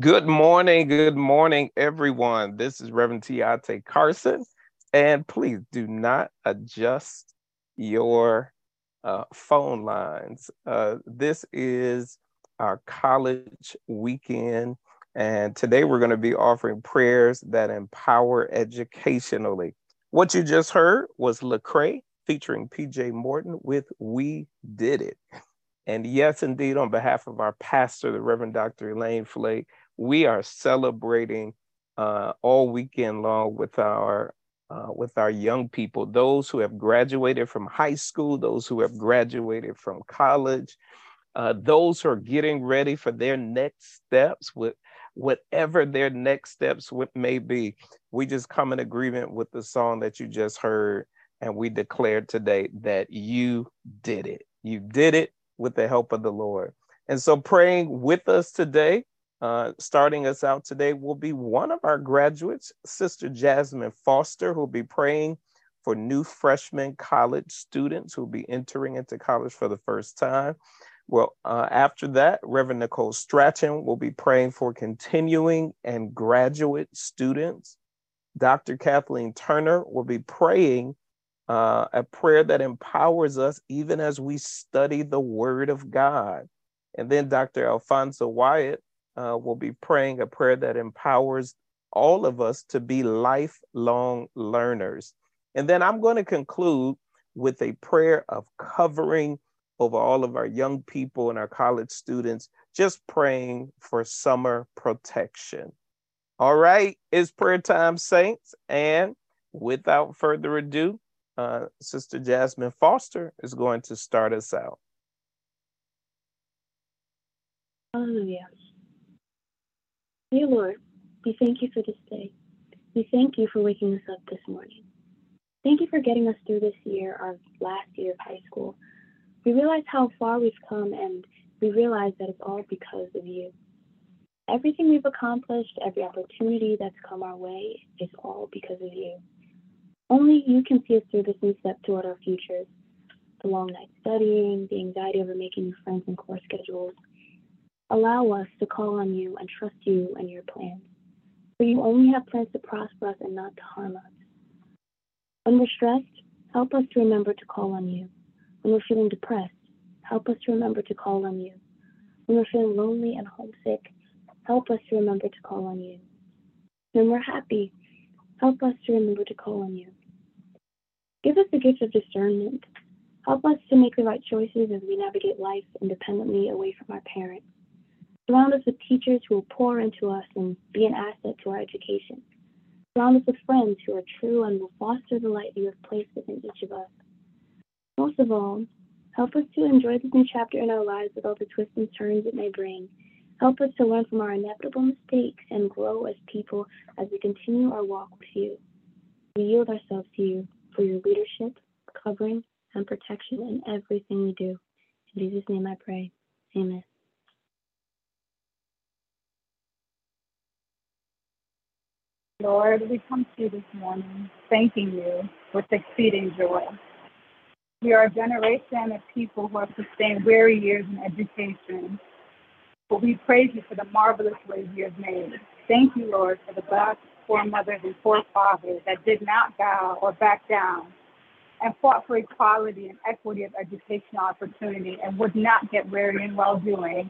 Good morning. Good morning, everyone. This is Reverend Tiate Carson. And please do not adjust your uh, phone lines. Uh, this is our college weekend. And today we're going to be offering prayers that empower educationally. What you just heard was Lecrae featuring PJ Morton with We Did It. And yes, indeed, on behalf of our pastor, the Reverend Dr. Elaine Flake, we are celebrating uh, all weekend long with our uh, with our young people, those who have graduated from high school, those who have graduated from college, uh, those who are getting ready for their next steps with whatever their next steps may be. We just come in agreement with the song that you just heard, and we declare today that you did it. You did it with the help of the Lord. And so, praying with us today uh, starting us out today will be one of our graduates, Sister Jasmine Foster, who will be praying for new freshman college students who will be entering into college for the first time. Well, uh, after that, Reverend Nicole Stratchan will be praying for continuing and graduate students. Dr. Kathleen Turner will be praying uh, a prayer that empowers us even as we study the Word of God. And then Dr. Alfonso Wyatt uh, will be praying a prayer that empowers all of us to be lifelong learners. And then I'm going to conclude with a prayer of covering over all of our young people and our college students, just praying for summer protection. All right, it's prayer time, saints. And without further ado, uh, Sister Jasmine Foster is going to start us out. Hallelujah. Dear Lord, we thank you for this day. We thank you for waking us up this morning. Thank you for getting us through this year, our last year of high school. We realize how far we've come and we realize that it's all because of you. Everything we've accomplished, every opportunity that's come our way is all because of you. Only you can see us through this new step toward our futures. The long night studying, the anxiety over making new friends and course schedules, Allow us to call on you and trust you and your plans. For you only have plans to prosper us and not to harm us. When we're stressed, help us to remember to call on you. When we're feeling depressed, help us to remember to call on you. When we're feeling lonely and homesick, help us to remember to call on you. When we're happy, help us to remember to call on you. Give us the gift of discernment. Help us to make the right choices as we navigate life independently away from our parents. Surround us with teachers who will pour into us and be an asset to our education. Surround us with friends who are true and will foster the light you have placed within each of us. Most of all, help us to enjoy this new chapter in our lives with all the twists and turns it may bring. Help us to learn from our inevitable mistakes and grow as people as we continue our walk with you. We yield ourselves to you for your leadership, covering, and protection in everything we do. In Jesus' name I pray. Amen. Lord, we come to you this morning thanking you with exceeding joy. We are a generation of people who have sustained weary years in education, but we praise you for the marvelous ways you have made. Thank you, Lord, for the black foremothers and forefathers that did not bow or back down and fought for equality and equity of educational opportunity and would not get weary in well doing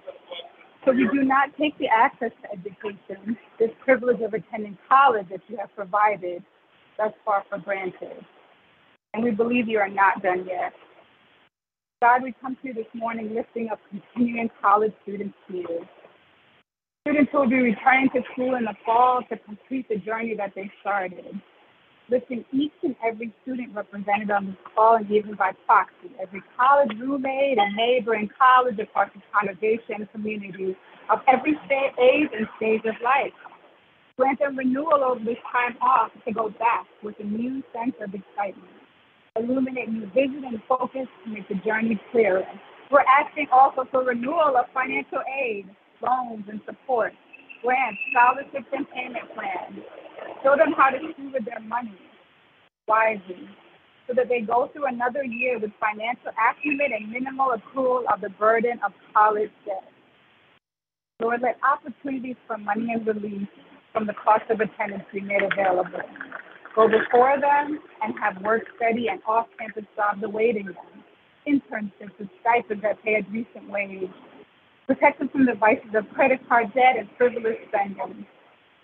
so we do not take the access to education, this privilege of attending college that you have provided thus far for granted. And we believe you are not done yet. God, we come to you this morning lifting up continuing college students to you. Students who will be returning to school in the fall to complete the journey that they started lifting each and every student represented on this call and even by proxy, every college roommate and neighbor in college across the congregation community of every age and stage of life. Grant them renewal over this time off to go back with a new sense of excitement. Illuminate new vision and focus to make the journey clearer. We're asking also for renewal of financial aid, loans, and support, grants, scholarships, and payment plans Show them how to steward their money wisely so that they go through another year with financial acumen and minimal accrual of the burden of college debt. Lord, let opportunities for money and relief from the cost of attendance be made available. Go before them and have work study and off-campus jobs awaiting them. Internships with stipends that pay a decent wage. Protect them from the vices of credit card debt and frivolous spending.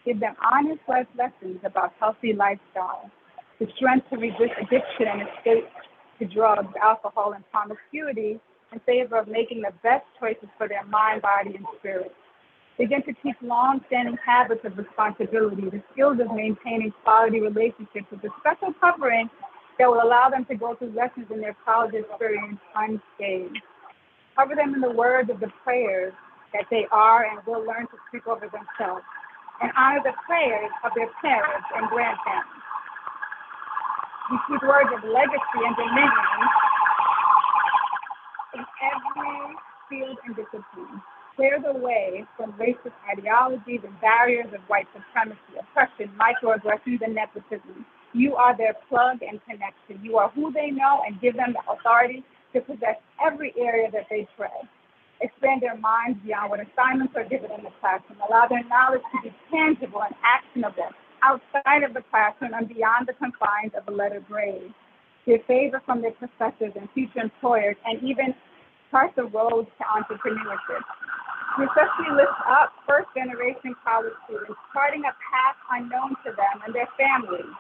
Give them honest life lessons about healthy lifestyle, the strength to resist addiction and escape to drugs, alcohol, and promiscuity in favor of making the best choices for their mind, body, and spirit. Begin to teach long-standing habits of responsibility, the skills of maintaining quality relationships with a special covering that will allow them to go through lessons in their college experience unscathed. Cover them in the words of the prayers that they are and will learn to speak over themselves, and honor the prayers of their parents and grandparents. We speak words of legacy and dominion in every field and discipline. Clear the way from racist ideologies and barriers of white supremacy, oppression, microaggressions, and nepotism. You are their plug and connection. You are who they know and give them the authority to possess every area that they tread. Expand their minds beyond what assignments are given in the classroom. Allow their knowledge to be tangible and actionable outside of the classroom and beyond the confines of a letter grade. Give favor from their professors and future employers and even chart the road to entrepreneurship. We especially lift up first generation college students, charting a path unknown to them and their families.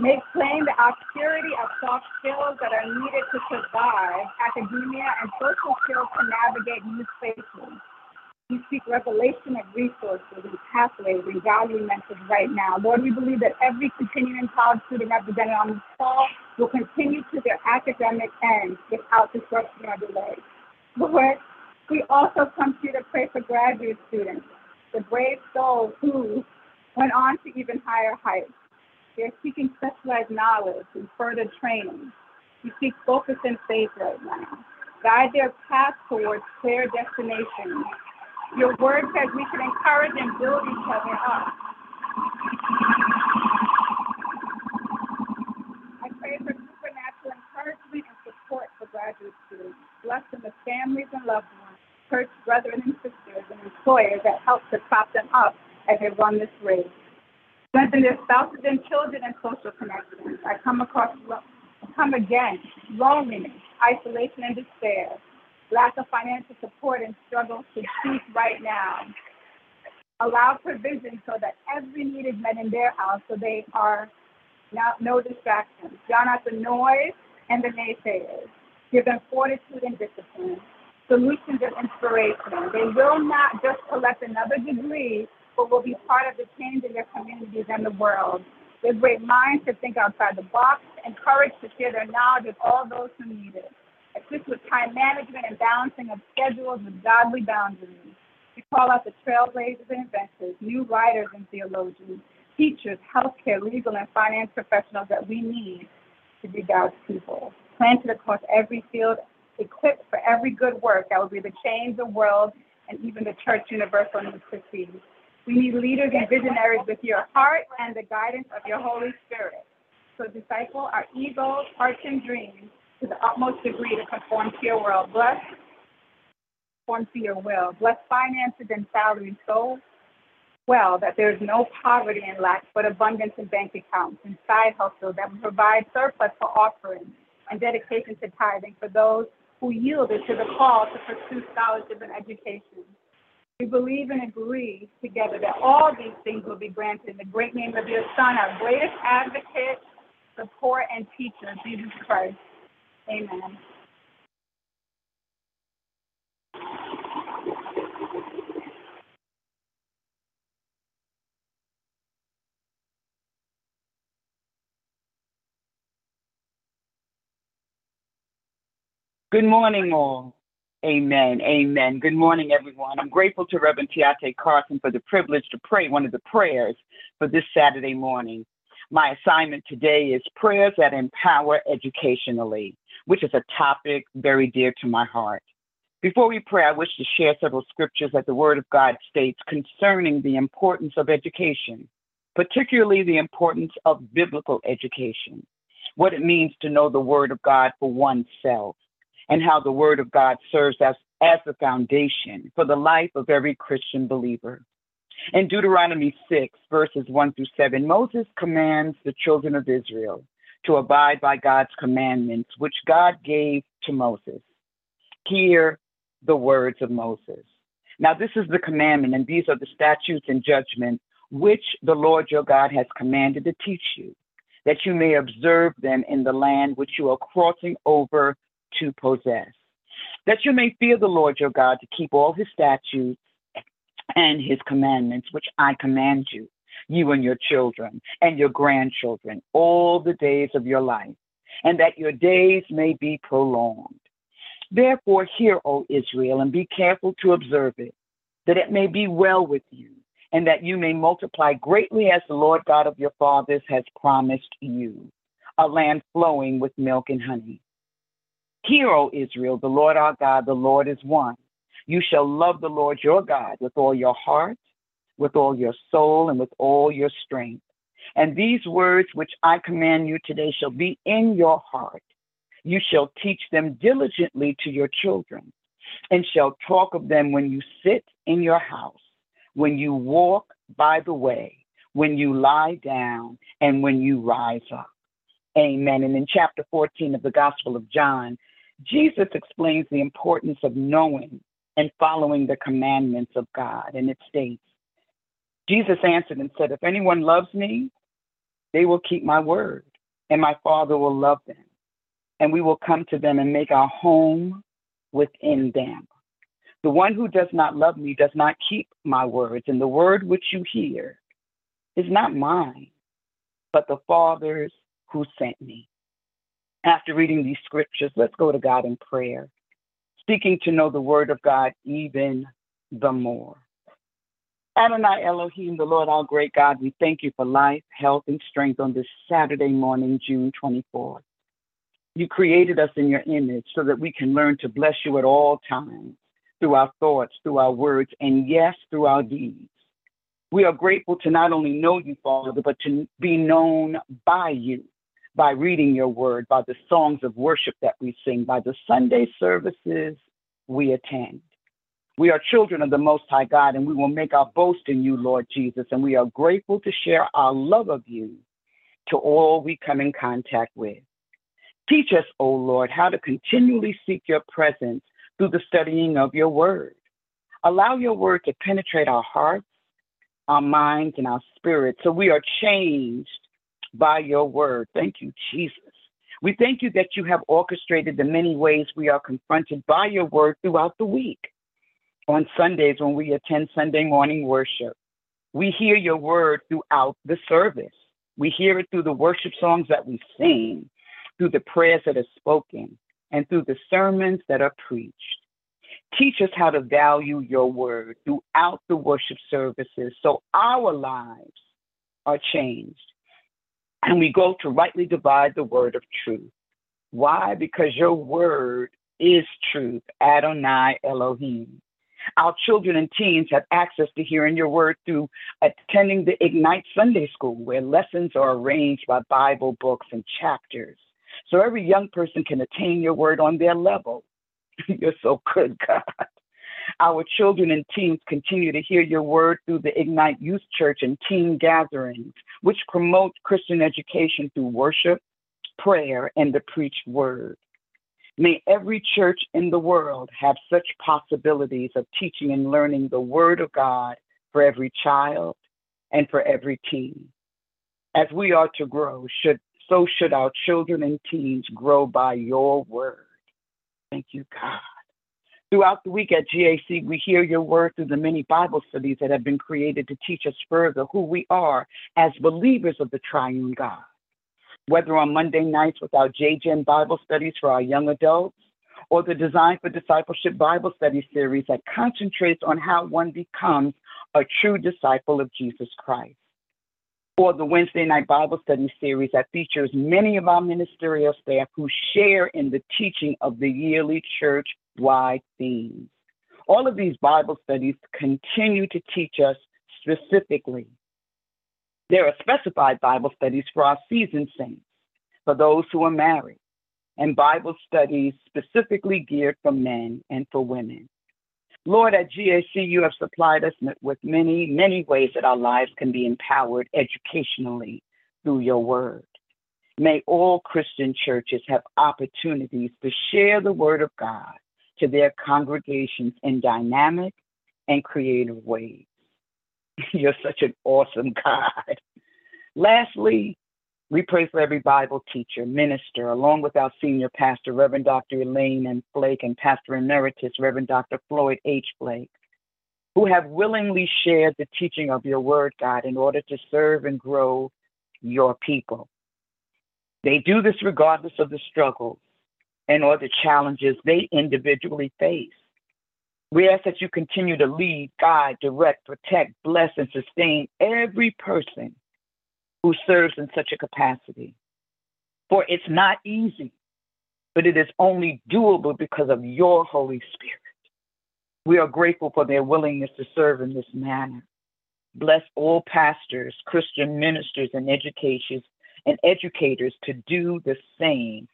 Make plain the obscurity of soft skills that are needed to survive academia and social skills to navigate new spaces. We seek revelation of resources and pathways and value mentors right now. Lord, we believe that every continuing college student represented on this call will continue to their academic end without disruption or delay. Lord, we also come to you to pray for graduate students, the brave souls who went on to even higher heights. They're seeking specialized knowledge and further training. We seek focus and faith right now. Guide their path towards clear destinations. Your word says we should encourage and build each other up. I pray for supernatural encouragement and support for graduate students. Bless them families and loved ones church brethren and sisters and employers that help to prop them up as they run this race. Strengthen their spouses and children and social connections. I come across, come against loneliness, isolation, and despair, lack of financial support, and struggle to speak right now. Allow provision so that every need is met in their house so they are not, no distractions. Drown out the noise and the naysayers. Give them fortitude and discipline solutions and inspiration. They will not just collect another degree, but will be part of the change in their communities and the world. Have great minds to think outside the box and courage to share their knowledge with all those who need it. Assist with time management and balancing of schedules with godly boundaries. We call out the trailblazers and inventors, new writers and theologians, teachers, healthcare, legal, and finance professionals that we need to be God's people. Planted across every field equipped for every good work that will be the change the world and even the church universal needs to see. We need leaders and visionaries with your heart and the guidance of your Holy Spirit. So disciple our egos, hearts, and dreams to the utmost degree to conform to your world. Bless, conform to your will. Bless finances and salaries so well that there is no poverty and lack, but abundance in bank accounts and side hustles that will provide surplus for offerings and dedication to tithing for those who yielded to the call to pursue scholarship and education. We believe and agree together that all these things will be granted in the great name of your Son, our greatest advocate, support, and teacher, Jesus Christ. Amen. Good morning, all. Amen. Amen. Good morning, everyone. I'm grateful to Reverend Tiate Carson for the privilege to pray one of the prayers for this Saturday morning. My assignment today is prayers that empower educationally, which is a topic very dear to my heart. Before we pray, I wish to share several scriptures that the Word of God states concerning the importance of education, particularly the importance of biblical education, what it means to know the Word of God for oneself and how the Word of God serves as as the foundation for the life of every Christian believer. In Deuteronomy 6, verses 1 through 7, Moses commands the children of Israel to abide by God's commandments, which God gave to Moses. Hear the words of Moses. Now, this is the commandment, and these are the statutes and judgments which the Lord your God has commanded to teach you, that you may observe them in the land which you are crossing over to possess, that you may fear the Lord your God to keep all his statutes and his commandments, which I command you, you and your children and your grandchildren, all the days of your life, and that your days may be prolonged. Therefore, hear, O Israel, and be careful to observe it, that it may be well with you, and that you may multiply greatly as the Lord God of your fathers has promised you, a land flowing with milk and honey. Hear, O Israel, the Lord our God, the Lord is one. You shall love the Lord your God with all your heart, with all your soul, and with all your strength. And these words which I command you today shall be in your heart. You shall teach them diligently to your children, and shall talk of them when you sit in your house, when you walk by the way, when you lie down, and when you rise up. Amen. And in chapter 14 of the Gospel of John, Jesus explains the importance of knowing and following the commandments of God. And it states, Jesus answered and said, If anyone loves me, they will keep my word, and my Father will love them, and we will come to them and make our home within them. The one who does not love me does not keep my words, and the word which you hear is not mine, but the Father's who sent me. After reading these scriptures, let's go to God in prayer, seeking to know the word of God even the more. Adonai Elohim, the Lord our great God, we thank you for life, health, and strength on this Saturday morning, June 24th. You created us in your image so that we can learn to bless you at all times through our thoughts, through our words, and yes, through our deeds. We are grateful to not only know you, Father, but to be known by you, by reading your word, by the songs of worship that we sing, by the Sunday services we attend. We are children of the Most High God, and we will make our boast in you, Lord Jesus. And we are grateful to share our love of you to all we come in contact with. Teach us, O Lord, how to continually seek your presence through the studying of your word. Allow your word to penetrate our hearts, our minds, and our spirits so we are changed by your word. Thank you, Jesus. We thank you that you have orchestrated the many ways we are confronted by your word throughout the week. On Sundays, when we attend Sunday morning worship, we hear your word throughout the service. We hear it through the worship songs that we sing, through the prayers that are spoken, and through the sermons that are preached. Teach us how to value your word throughout the worship services so our lives are changed and we go to rightly divide the word of truth. Why? Because your word is truth, Adonai Elohim. Our children and teens have access to hearing your word through attending the Ignite Sunday School, where lessons are arranged by Bible books and chapters so every young person can attain your word on their level. You're so good, God. Our children and teens continue to hear your word through the Ignite Youth Church and teen gatherings, which promote Christian education through worship, prayer, and the preached word. May every church in the world have such possibilities of teaching and learning the word of God for every child and for every teen. As we are to grow, should so should our children and teens grow by your word. Thank you, God. Throughout the week at GAC, we hear your word through the many Bible studies that have been created to teach us further who we are as believers of the triune God. Whether on Monday nights with our JGen Bible studies for our young adults, or the Design for Discipleship Bible study series that concentrates on how one becomes a true disciple of Jesus Christ or the Wednesday night Bible study series that features many of our ministerial staff who share in the teaching of the yearly church wide themes. All of these Bible studies continue to teach us specifically. There are specified Bible studies for our seasoned saints, for those who are married, and Bible studies specifically geared for men and for women. Lord, at GAC, you have supplied us with many, many ways that our lives can be empowered educationally through your word. May all Christian churches have opportunities to share the word of God to their congregations in dynamic and creative ways. You're such an awesome God. Lastly, we pray for every Bible teacher, minister, along with our senior pastor, Reverend Dr. Elaine and Flake, and Pastor Emeritus, Reverend Dr. Floyd H. Flake, who have willingly shared the teaching of your word, God, in order to serve and grow your people. They do this regardless of the struggles and or the challenges they individually face. We ask that you continue to lead, guide, direct, protect, bless, and sustain every person who serves in such a capacity. For it's not easy, but it is only doable because of your Holy Spirit. We are grateful for their willingness to serve in this manner. Bless all pastors, Christian ministers, and educators, and educators to do the same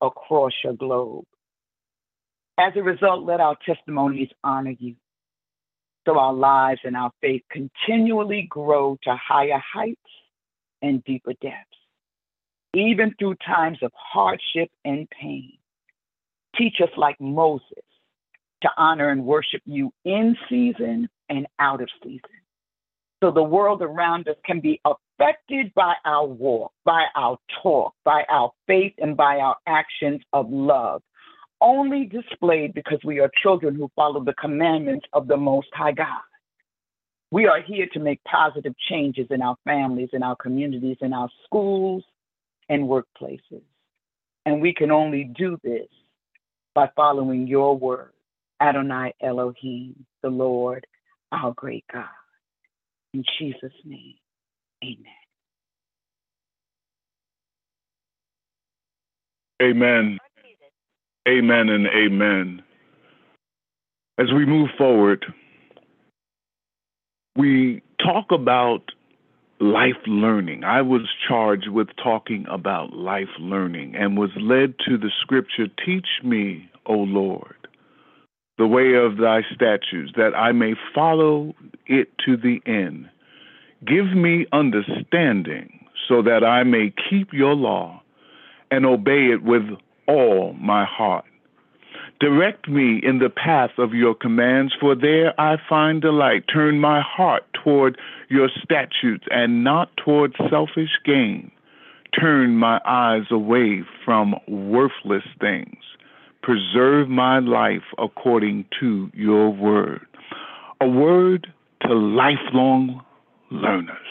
across your globe. As a result, let our testimonies honor you. So our lives and our faith continually grow to higher heights and deeper depths, even through times of hardship and pain. Teach us, like Moses, to honor and worship you in season and out of season. So the world around us can be affected by our walk, by our talk, by our faith, and by our actions of love, only displayed because we are children who follow the commandments of the Most High God. We are here to make positive changes in our families, in our communities, in our schools and workplaces. And we can only do this by following your word, Adonai Elohim, the Lord, our great God. In Jesus' name, amen. Amen. Amen and amen. As we move forward, we talk about life learning. I was charged with talking about life learning and was led to the scripture Teach me, O Lord, the way of thy statutes, that I may follow it to the end. Give me understanding so that I may keep your law and obey it with all my heart. Direct me in the path of your commands, for there I find delight. Turn my heart toward your statutes and not toward selfish gain. Turn my eyes away from worthless things. Preserve my life according to your word. A word to lifelong learners.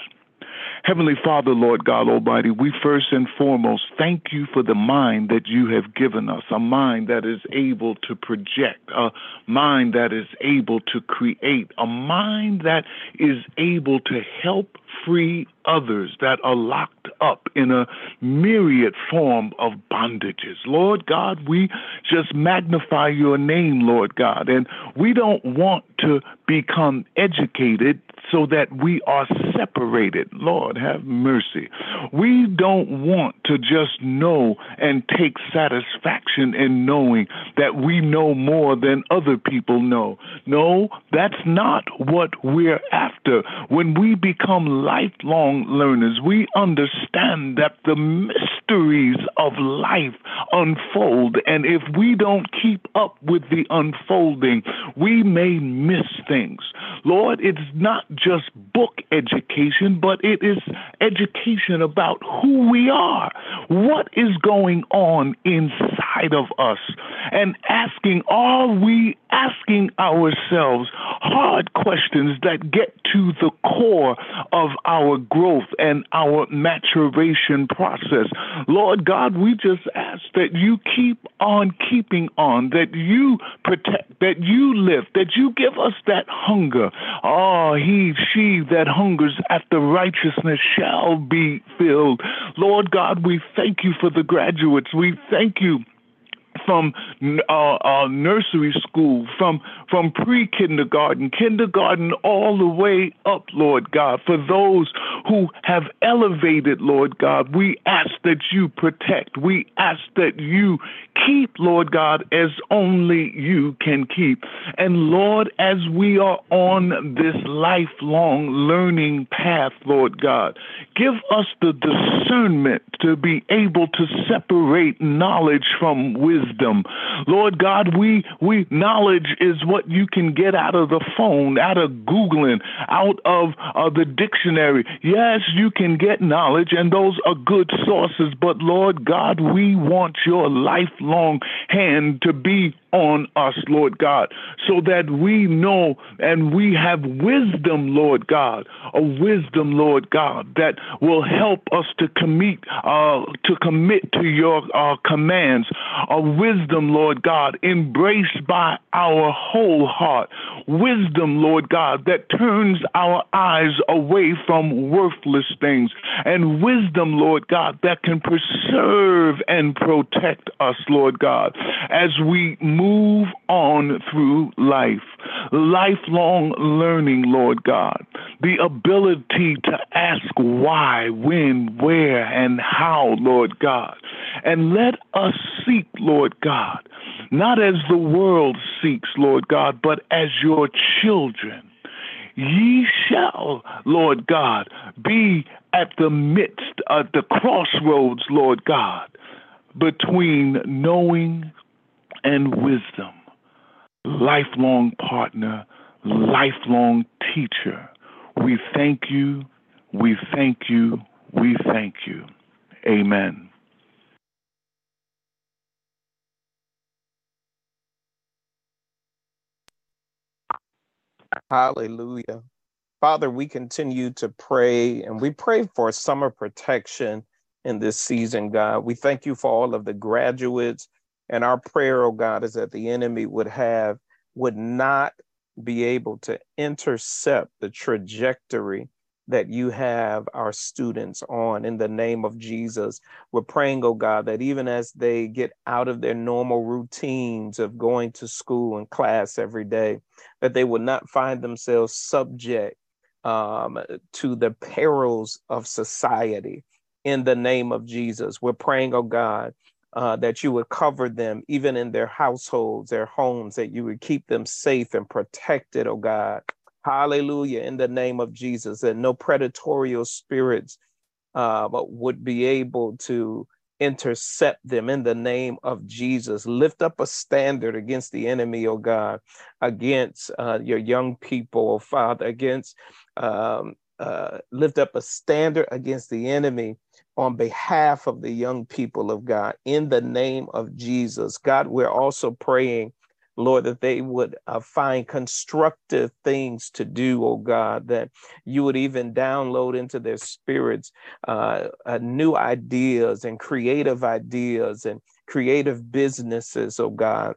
Heavenly Father, Lord God Almighty, we first and foremost thank you for the mind that you have given us, a mind that is able to project, a mind that is able to create, a mind that is able to help free others that are locked up in a myriad form of bondages. Lord God, we just magnify your name, Lord God, and we don't want to become educated so that we are separated. Lord, have mercy. We don't want to just know and take satisfaction in knowing that we know more than other people know. No, that's not what we're after. When we become lifelong learners, we understand that the mysteries of life unfold, and if we don't keep up with the unfolding, we may miss things. Lord, it's not just book education, but it is education about who we are, what is going on inside of us, and asking, are we asking ourselves hard questions that get to the core of our growth and our maturation process? Lord God, we just ask that you keep on keeping on, that you protect, that you lift, that you give us that hunger. Oh, he, she that hungers after righteousness shall be filled. Lord God, we thank you for the graduates. We thank you from uh, uh, nursery school, from from pre-kindergarten, kindergarten, all the way up, Lord God. For those who have elevated, Lord God, we ask that you protect. We ask that you keep, Lord God, as only you can keep. And Lord, as we are on this lifelong learning path, Lord God, give us the discernment to be able to separate knowledge from wisdom. Lord God, we we knowledge is what you can get out of the phone, out of Googling, out of uh, the dictionary. Yes, you can get knowledge, and those are good sources, but Lord God, we want your lifelong hand to be on us, Lord God, so that we know and we have wisdom, Lord God, a wisdom, Lord God, that will help us to commit uh, to commit to your uh, commands, a wisdom, Lord God, embraced by our whole heart, wisdom, Lord God, that turns our eyes away from worthless things, and wisdom, Lord God, that can preserve and protect us, Lord God, as we move move on through life. Lifelong learning, Lord God. The ability to ask why, when, where, and how, Lord God. And let us seek, Lord God, not as the world seeks, Lord God, but as your children. Ye shall, Lord God, be at the midst of the crossroads, Lord God, between knowing and wisdom, lifelong partner, lifelong teacher. We thank you, we thank you, we thank you. Amen. Hallelujah. Father, we continue to pray and we pray for summer protection in this season, God. We thank you for all of the graduates and our prayer, oh God, is that the enemy would have, would not be able to intercept the trajectory that you have our students on in the name of Jesus. We're praying, oh God, that even as they get out of their normal routines of going to school and class every day, that they would not find themselves subject um, to the perils of society in the name of Jesus. We're praying, oh God, uh, that you would cover them even in their households, their homes, that you would keep them safe and protected, oh God. Hallelujah, in the name of Jesus, that no predatory spirits uh, would be able to intercept them in the name of Jesus. Lift up a standard against the enemy, oh God, against uh, your young people, oh Father, against, um, uh, lift up a standard against the enemy on behalf of the young people of God in the name of Jesus. God, we're also praying, Lord, that they would uh, find constructive things to do, oh God, that you would even download into their spirits uh, uh, new ideas and creative ideas and creative businesses, oh God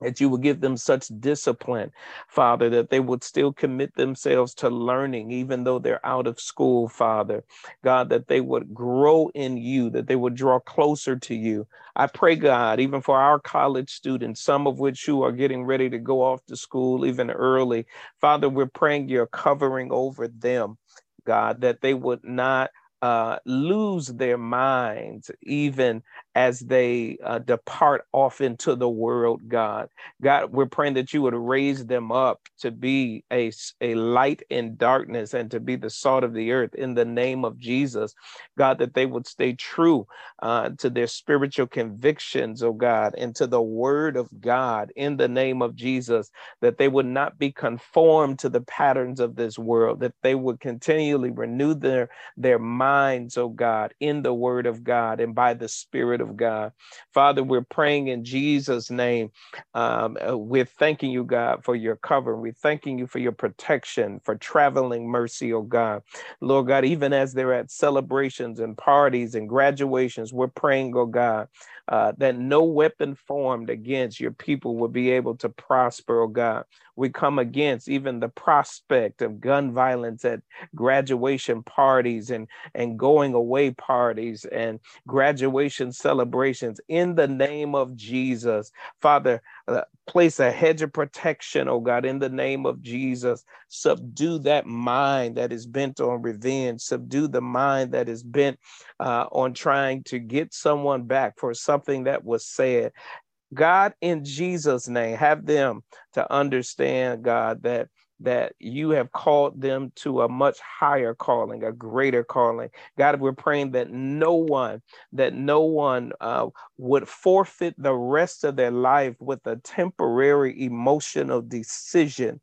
that you would give them such discipline, Father, that they would still commit themselves to learning, even though they're out of school, Father. God, that they would grow in you, that they would draw closer to you. I pray, God, even for our college students, some of which who are getting ready to go off to school even early, Father, we're praying you're covering over them. God, that they would not uh, lose their minds even as they uh, depart off into the world, God. God, we're praying that you would raise them up to be a, a light in darkness and to be the salt of the earth in the name of Jesus. God, that they would stay true uh, to their spiritual convictions, oh God, and to the word of God in the name of Jesus, that they would not be conformed to the patterns of this world, that they would continually renew their, their minds, oh God, in the word of God and by the spirit of God. Father, we're praying in Jesus' name. Um, uh, we're thanking you, God, for your cover. We're thanking you for your protection, for traveling mercy, oh God. Lord God, even as they're at celebrations and parties and graduations, we're praying, oh God, uh, that no weapon formed against your people will be able to prosper, oh God. We come against even the prospect of gun violence at graduation parties and, and going away parties and graduation celebrations in the name of Jesus. Father, place a hedge of protection, oh God, in the name of Jesus. Subdue that mind that is bent on revenge. Subdue the mind that is bent uh, on trying to get someone back for something that was said. God, in Jesus' name, have them to understand, God, that that you have called them to a much higher calling, a greater calling. God, we're praying that no one, that no one uh, would forfeit the rest of their life with a temporary emotional decision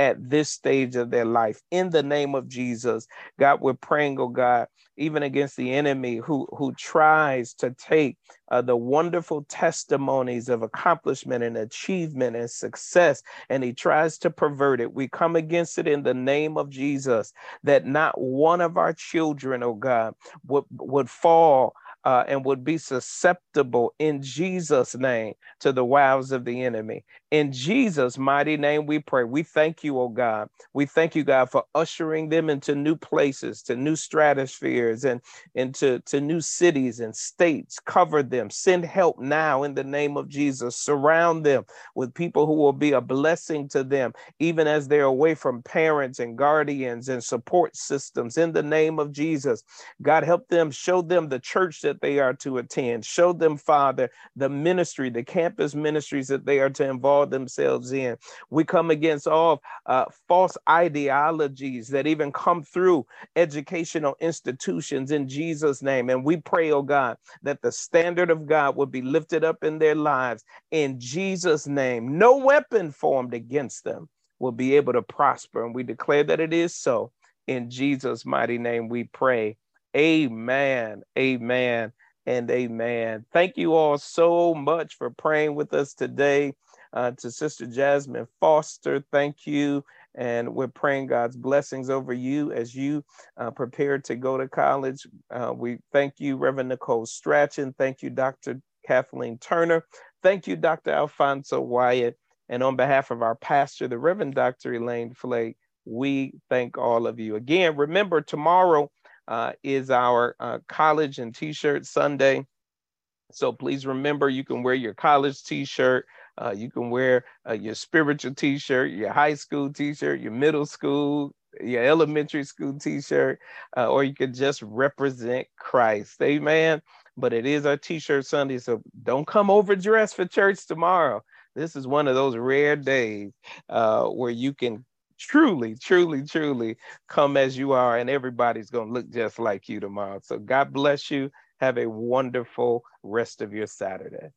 at this stage of their life. In the name of Jesus, God, we're praying, oh God, even against the enemy who, who tries to take uh, the wonderful testimonies of accomplishment and achievement and success, and he tries to pervert it. We come against it in the name of Jesus, that not one of our children, oh God, would, would fall uh, and would be susceptible in Jesus' name to the wiles of the enemy. In Jesus' mighty name, we pray. We thank you, oh God. We thank you, God, for ushering them into new places, to new stratospheres, and into to new cities and states. Cover them. Send help now in the name of Jesus. Surround them with people who will be a blessing to them, even as they're away from parents and guardians and support systems. In the name of Jesus, God, help them. Show them the church that they are to attend. Show them, Father, the ministry, the campus ministries that they are to involve themselves in. We come against all uh, false ideologies that even come through educational institutions in Jesus' name. And we pray, oh God, that the standard of God would be lifted up in their lives in Jesus' name. No weapon formed against them will be able to prosper. And we declare that it is so. In Jesus' mighty name, we pray. Amen. Amen and amen. Thank you all so much for praying with us today. Uh, to Sister Jasmine Foster, thank you. And we're praying God's blessings over you as you uh, prepare to go to college. Uh, we thank you, Reverend Nicole Stratchan. Thank you, Dr. Kathleen Turner. Thank you, Dr. Alfonso Wyatt. And on behalf of our pastor, the Reverend Dr. Elaine Flake, we thank all of you. Again, remember tomorrow uh, is our uh, college and t-shirt Sunday. So please remember you can wear your college t-shirt uh, you can wear uh, your spiritual t-shirt, your high school t-shirt, your middle school, your elementary school t-shirt, uh, or you could just represent Christ. Amen. But it is our t-shirt Sunday, so don't come overdressed for church tomorrow. This is one of those rare days uh, where you can truly, truly, truly come as you are, and everybody's going to look just like you tomorrow. So God bless you. Have a wonderful rest of your Saturday.